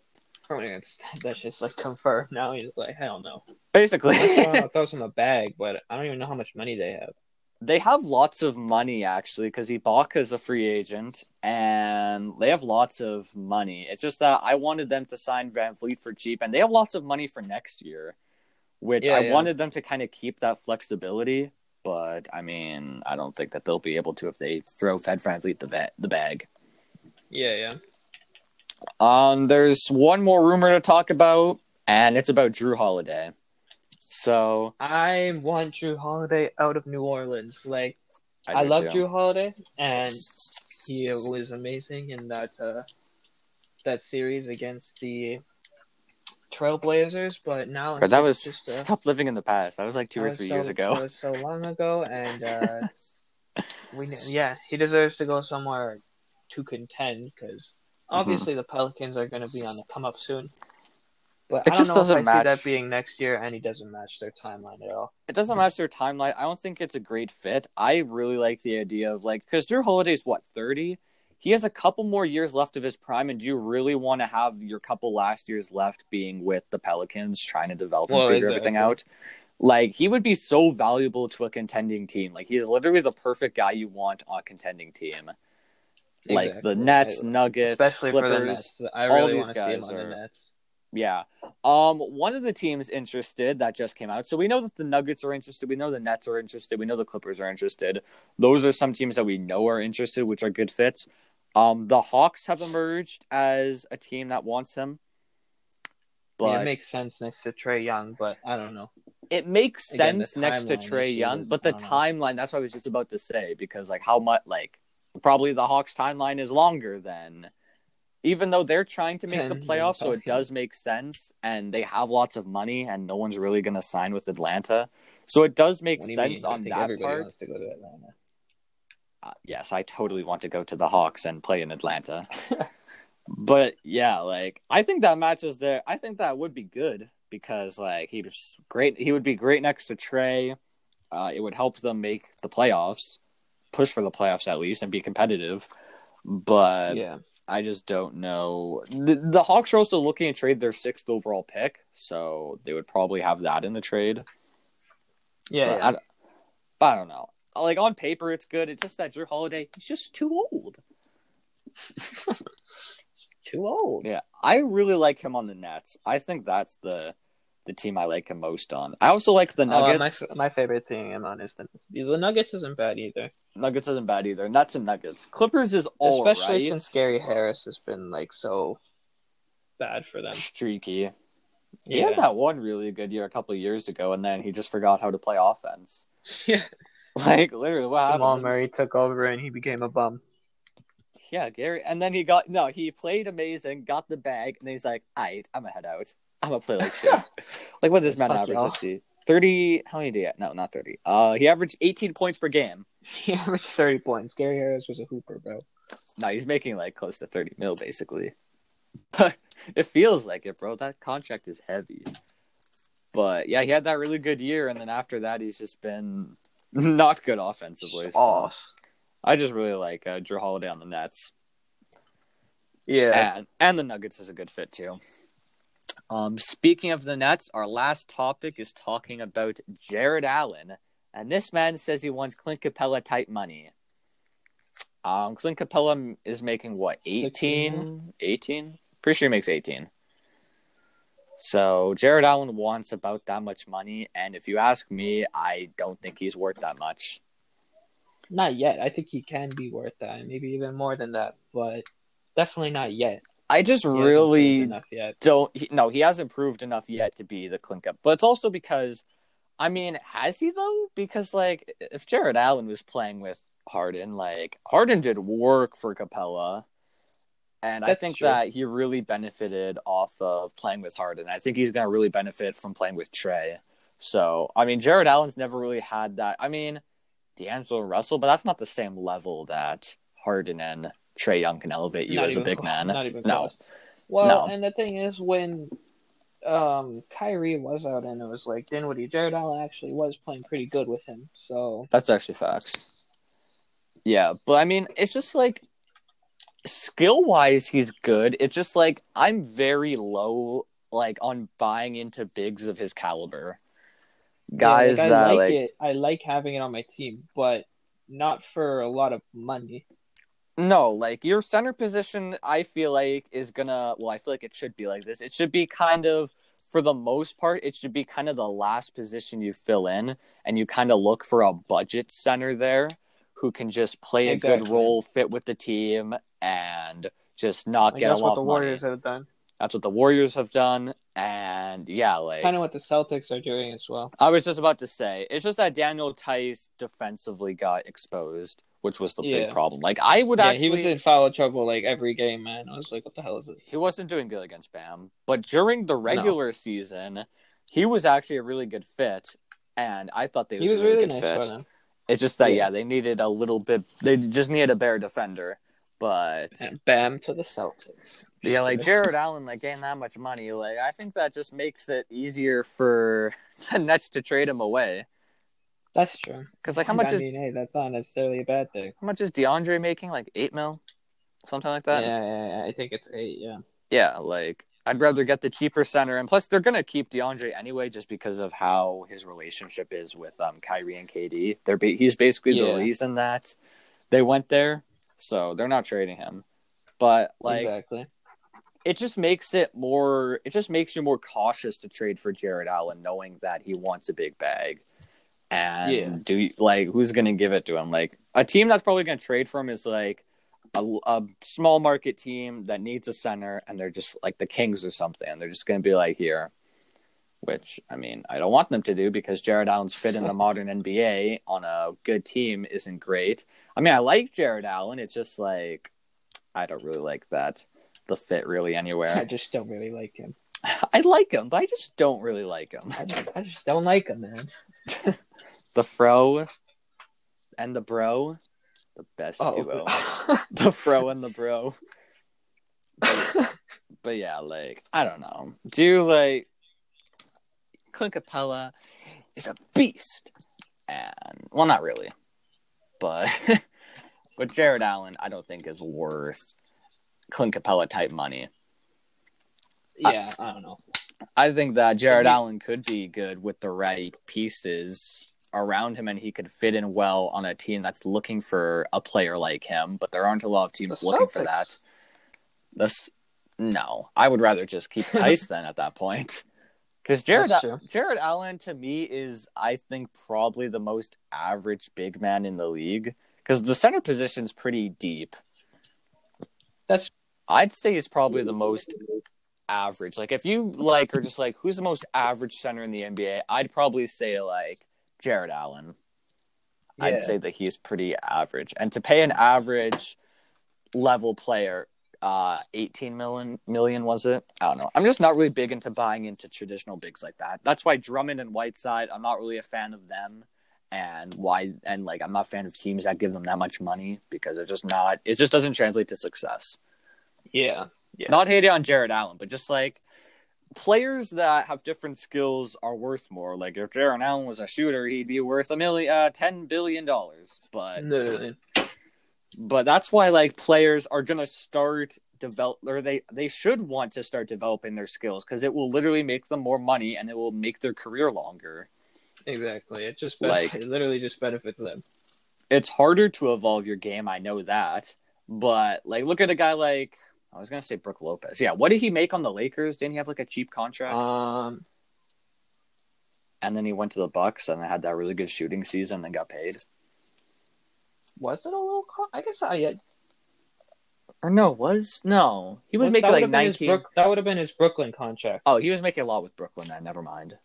I mean, it's, that's just like confirmed now. He's like, hell no. Basically, Toronto throws him a bag, but I don't even know how much money they have. they have lots of money actually because Ibaka is a free agent and they have lots of money. It's just that I wanted them to sign VanVleet for cheap and they have lots of money for next year, which Yeah, I yeah. wanted them to kind of keep that flexibility. But I mean, I don't think that they'll be able to if they throw Fed VanVleet the, ba- the bag. Yeah, yeah. Um, there's one more rumor to talk about, and it's about Jrue Holiday. So I want Jrue Holiday out of New Orleans. Like, I, do love too. Jrue Holiday, and he was amazing in that uh, that series against the Trailblazers. But now But that was just uh, stop living in the past. That was like two or three so, years ago. That was so long ago, and uh, we yeah, he deserves to go somewhere to contend because Mm-hmm. obviously the Pelicans are going to be on the come up soon. But It I don't just doesn't if I see match- that being next year, and he doesn't match their timeline at all. It doesn't match their timeline. I don't think it's a great fit. I really like the idea of like because Jrue Holiday's what thirty. He has a couple more years left of his prime, and do you really want to have your couple last years left being with the Pelicans, trying to develop and Well, figure everything out? Like he would be so valuable to a contending team. Like he's literally the perfect guy you want on a contending team. Like the Nets, Nuggets, especially for the Clippers. Nets. I all really these want to see him guys on are- the Nets. Yeah. Um, one of the teams interested that just came out. So we know that the Nuggets are interested. We know the Nets are interested. We know the Clippers are interested. Those are some teams that we know are interested, which are good fits. Um, the Hawks have emerged as a team that wants him. But yeah, it makes sense next to Trae Young, but I don't know. it makes Again, sense next to Trae Young, is- but the don't know. timeline, that's what I was just about to say, because like how much like probably the Hawks timeline is longer than even though they're trying to make the playoffs, so it does make sense and they have lots of money and no one's really gonna sign with Atlanta. So it does make do sense mean? On that part. wants to go to Atlanta. Uh, yes, I totally want to go to the Hawks and play in Atlanta. but yeah, like I think that matches there. I think that would be good because like he was great. He would be great next to Trae. Uh, it would help them make the playoffs, push for the playoffs at least, and be competitive. But yeah, I just don't know. The, the Hawks are also looking to trade their sixth overall pick, so they would probably have that in the trade. yeah, But yeah. I, but I don't know. Like on paper, it's good. It's just that Jrue Holiday, he's just too old. too old. Yeah, I really like him on the Nets. I think that's the the team I like him most on. I also like the Oh, my, Nuggets. my favorite team I'm on is the Nuggets. The Nuggets isn't bad either, Nuggets isn't bad either. Nuts and Nuggets. Clippers is all especially right. since Gary Harris has been like so bad for them. streaky. He Yeah, had that one really good year a couple of years ago, and then he just forgot how to play offense. yeah. Like literally, what Jamal happened? Murray took over and he became a bum. Yeah, Gary, and then he got no. He played amazing, got the bag, and he's like, "Alright, I'm gonna head out. I'm gonna play like shit." like what this man Fuck average? y'all. Let's see, thirty. How many did he? No, not thirty. Uh, he averaged 18 points per game. He averaged thirty points. Gary Harris was a hooper, bro. No, he's making like close to 30 mil basically. it feels like it, bro. That contract is heavy. But yeah, he had that really good year, and then after that, he's just been not good offensively. So I just really like uh, Jrue Holiday on the Nets, Yeah. and and the Nuggets is a good fit too. Um, speaking of the Nets, our last topic is talking about Jarrett Allen, and this man says he wants Clint Capela type money. Um, Clint Capela is making what 18? 18? Pretty sure he makes 18. So Jarrett Allen wants about that much money, and if you ask me, I don't think he's worth that much. Not yet. I think he can be worth that, maybe even more than that, but definitely not yet. I just He really enough yet. don't he, no he hasn't proved enough yet to be the clink up but it's also because i mean has he though because like if jarrett allen was playing with harden like harden did work for capela and i think true. that he really benefited off of playing with harden i think he's going to really benefit from playing with trae so i mean jarrett allen's never really had that i mean d'angelo russell but that's not the same level that harden and trae young can elevate you Not as a big man Not even no close. Well, No. and the thing is, when um Kyrie was out and it was like Dinwiddie, Jarrett Allen actually was playing pretty good with him. So That's actually facts. Yeah, but I mean, it's just like skill wise, he's good. It's just like I'm very low, like on buying into bigs of his caliber, guys yeah, like, I like, like it. I like having it on my team, but not for a lot of money. no, like your center position. I feel like is gonna. Well, I feel like it should be like this. It should be kind of. For the most part, it should be kind of the last position you fill in, and you kind of look for a budget center there who can just play a good role, fit with the team, and just not Like, get that's a lot what the Warriors money. have done. That's what the Warriors have done, and yeah, like Kind of what the Celtics are doing as well. I was just about to say, it's just that Daniel Theis defensively got exposed, which was the Yeah. big problem. Like I would yeah, actually, he was in foul trouble like every game, man. I was like, what the hell is this? he wasn't doing good against Bam, but during the regular season, he was actually a really good fit, and I thought they He was, was a really, really good nice fit. for them. It's just that Yeah. yeah, they needed a little bit. They just needed a better defender. But And bam to the Celtics. yeah, like Jarrett Allen, like getting that much money, like I think that just makes it easier for the Nets to trade him away. That's true. Because like how much I is mean, hey, that's not necessarily a bad thing. how much is DeAndre making? Like eight mil, something like that. yeah, yeah, yeah, I think it's eight. Yeah. Yeah, like I'd rather get the cheaper center, and plus they're gonna keep DeAndre anyway, just because of how his relationship is with um Kyrie and KD. They're ba- he's basically Yeah. the reason that they went there, so they're not trading him. But like, exactly. it just makes it more. It just makes you more cautious to trade for Jarrett Allen, knowing that he wants a big bag. And Yeah. do you, like who's gonna give it to him? Like a team that's probably gonna trade for him is like a, a small market team that needs a center, and they're just like the Kings or something. They're just gonna be like here, which I mean I don't want them to do because Jarrett Allen's fit in the modern NBA on a good team isn't great. I mean I like Jarrett Allen. It's just like I don't really like that the fit really anywhere. I just don't really like him. I like him, but I just don't really like him. I just, I just don't like him, man. The fro and the bro, the best oh. duo. Oh. The fro and the bro. But yeah, like I don't know. Do you like Clint Capela is a beast, and well, not really, but but Jarrett Allen, I don't think is worth Clint Capela type money. yeah, I don't know. I think that Jarrett. Allen could be good with the right pieces around him, and he could fit in well on a team that's looking for a player like him. But there aren't a lot of teams The looking for that. This, no, I would rather just keep Theis then at that point. Because Jarrett Jarrett Allen to me is, I think, probably the most average big man in the league. Because the center position's pretty deep. That's I'd say he's probably the most average. Like if you like are just like who's the most average center in the NBA, I'd probably say like Jarrett Allen. Yeah. I'd say that he's pretty average. And to pay an average level player uh 18 million million was it? I don't know. I'm just not really big into buying into traditional bigs like that. That's why Drummond and Whiteside, I'm not really a fan of them. And why and like I'm not a fan of teams that give them that much money because it's just not it just doesn't translate to success. yeah, yeah. Not hating on Jarrett Allen, but just like players that have different skills are worth more. Like if Jarrett Allen was a shooter, he'd be worth a million, uh, ten billion dollars. But Literally. But that's why like players are gonna start develop or they they should want to start developing their skills because it will literally make them more money and it will make their career longer. Exactly. It just Like- it literally just benefits them. It's harder to evolve your game, I know that, but like look at a guy like. I was gonna say Brook Lopez. Yeah, what did he make on the Lakers? Didn't he have like a cheap contract? Um, and then he went to the Bucks and had that really good shooting season and got paid. Was it a little? I guess I. Yeah, Or no, was no. He was making like have been his nineteen. Brook- that would have been his Brooklyn contract. Oh, he was making a lot with Brooklyn. Then never mind.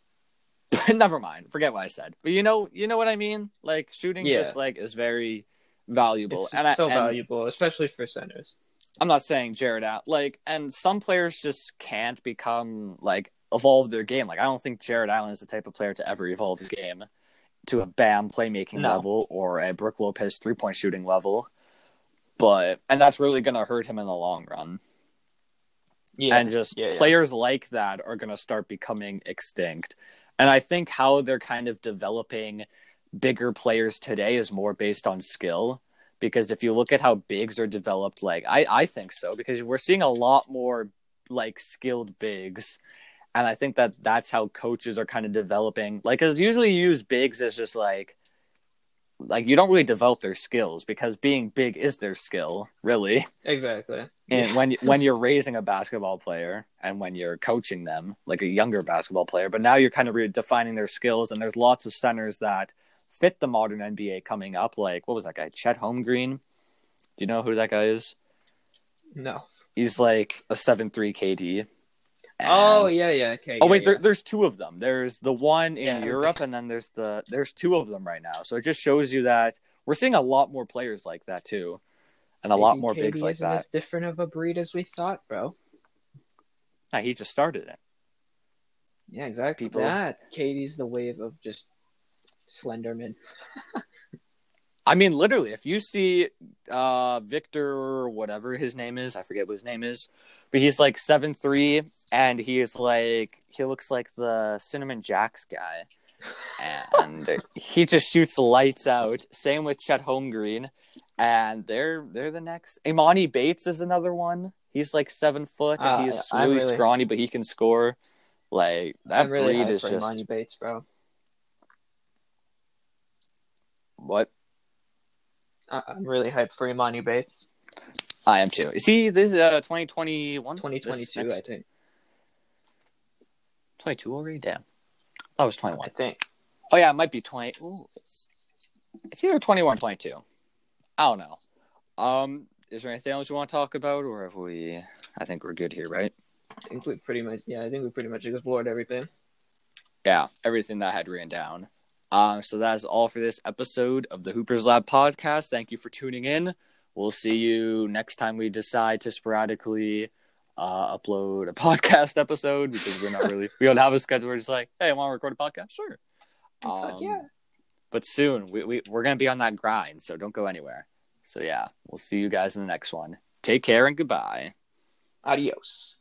never mind. Forget what I said. But you know, you know what I mean. Like shooting, Yeah. just like is very valuable, It's and I, so and valuable, especially for centers. I'm not saying Jarrett out. Like, and some players just can't become like evolve their game. Like, I don't think Jarrett Allen is the type of player to ever evolve his game to a Bam playmaking No. level or a Brook Lopez three point shooting level. But and that's really going to hurt him in the long run. Yeah, and just yeah, yeah. players like that are going to start becoming extinct. And I think how they're kind of developing bigger players today is more based on skill. Because if you look at how bigs are developed, like I, I think so, because we're seeing a lot more like skilled bigs. And I think that that's how coaches are kind of developing. Like, because usually you use bigs as just like, like you don't really develop their skills because being big is their skill, really exactly. and when when you're raising a basketball player and when you're coaching them like a younger basketball player but now you're kind of redefining their skills and there's lots of centers that fit the modern NBA coming up like what was that guy Chet Holmgren do you know who that guy is No. he's like a 7-3 KD Oh, and- Oh yeah, yeah. Okay. Oh yeah, wait, yeah. there, there's two of them. There's the one in Yeah. Europe, and then there's the there's two of them right now. So it just shows you that we're seeing a lot more players like that too, and a lot more KD bigs like that. As different of a breed as we thought, bro. Nah, he just started it. Yeah, exactly. People- That KD's the wave of just Slenderman. I mean, literally, if you see uh, Victor or whatever his name is, I forget what his name is, but he's like seven three, and he's like he looks like the Cinnamon Jacks guy, and he just shoots lights out. Same with Chet Holmgren, and they're they're the next. Emoni Bates is another one. He's like seven foot, and Uh, he's I'm really, really- scrawny, but he can score. Like that I'm really breed is just Emoni Bates, bro. what I- I'm really hyped for Emoni Bates. I am too. Is he this is uh 2021? 2022, I think. 22 already? Damn. I thought it was I think. Oh, yeah, it might be 20. Ooh. It's either 21 or 22. I don't know. Um, is there anything else you want to talk about, or have we? I think we're good here, right? I think we pretty much. Yeah, I think we pretty much explored everything. Yeah, everything that I had written down. Um, so that's all for this episode of the Hoopers Lab podcast. Thank you for tuning in. We'll see you next time we decide to sporadically uh, upload a podcast episode because we're not really we don't have a schedule. We're just like, hey, I want to record a podcast, sure. Um, yeah. But soon we, we we're gonna be on that grind, so don't go anywhere. So yeah, we'll see you guys in the next one. Take care and goodbye. Adios.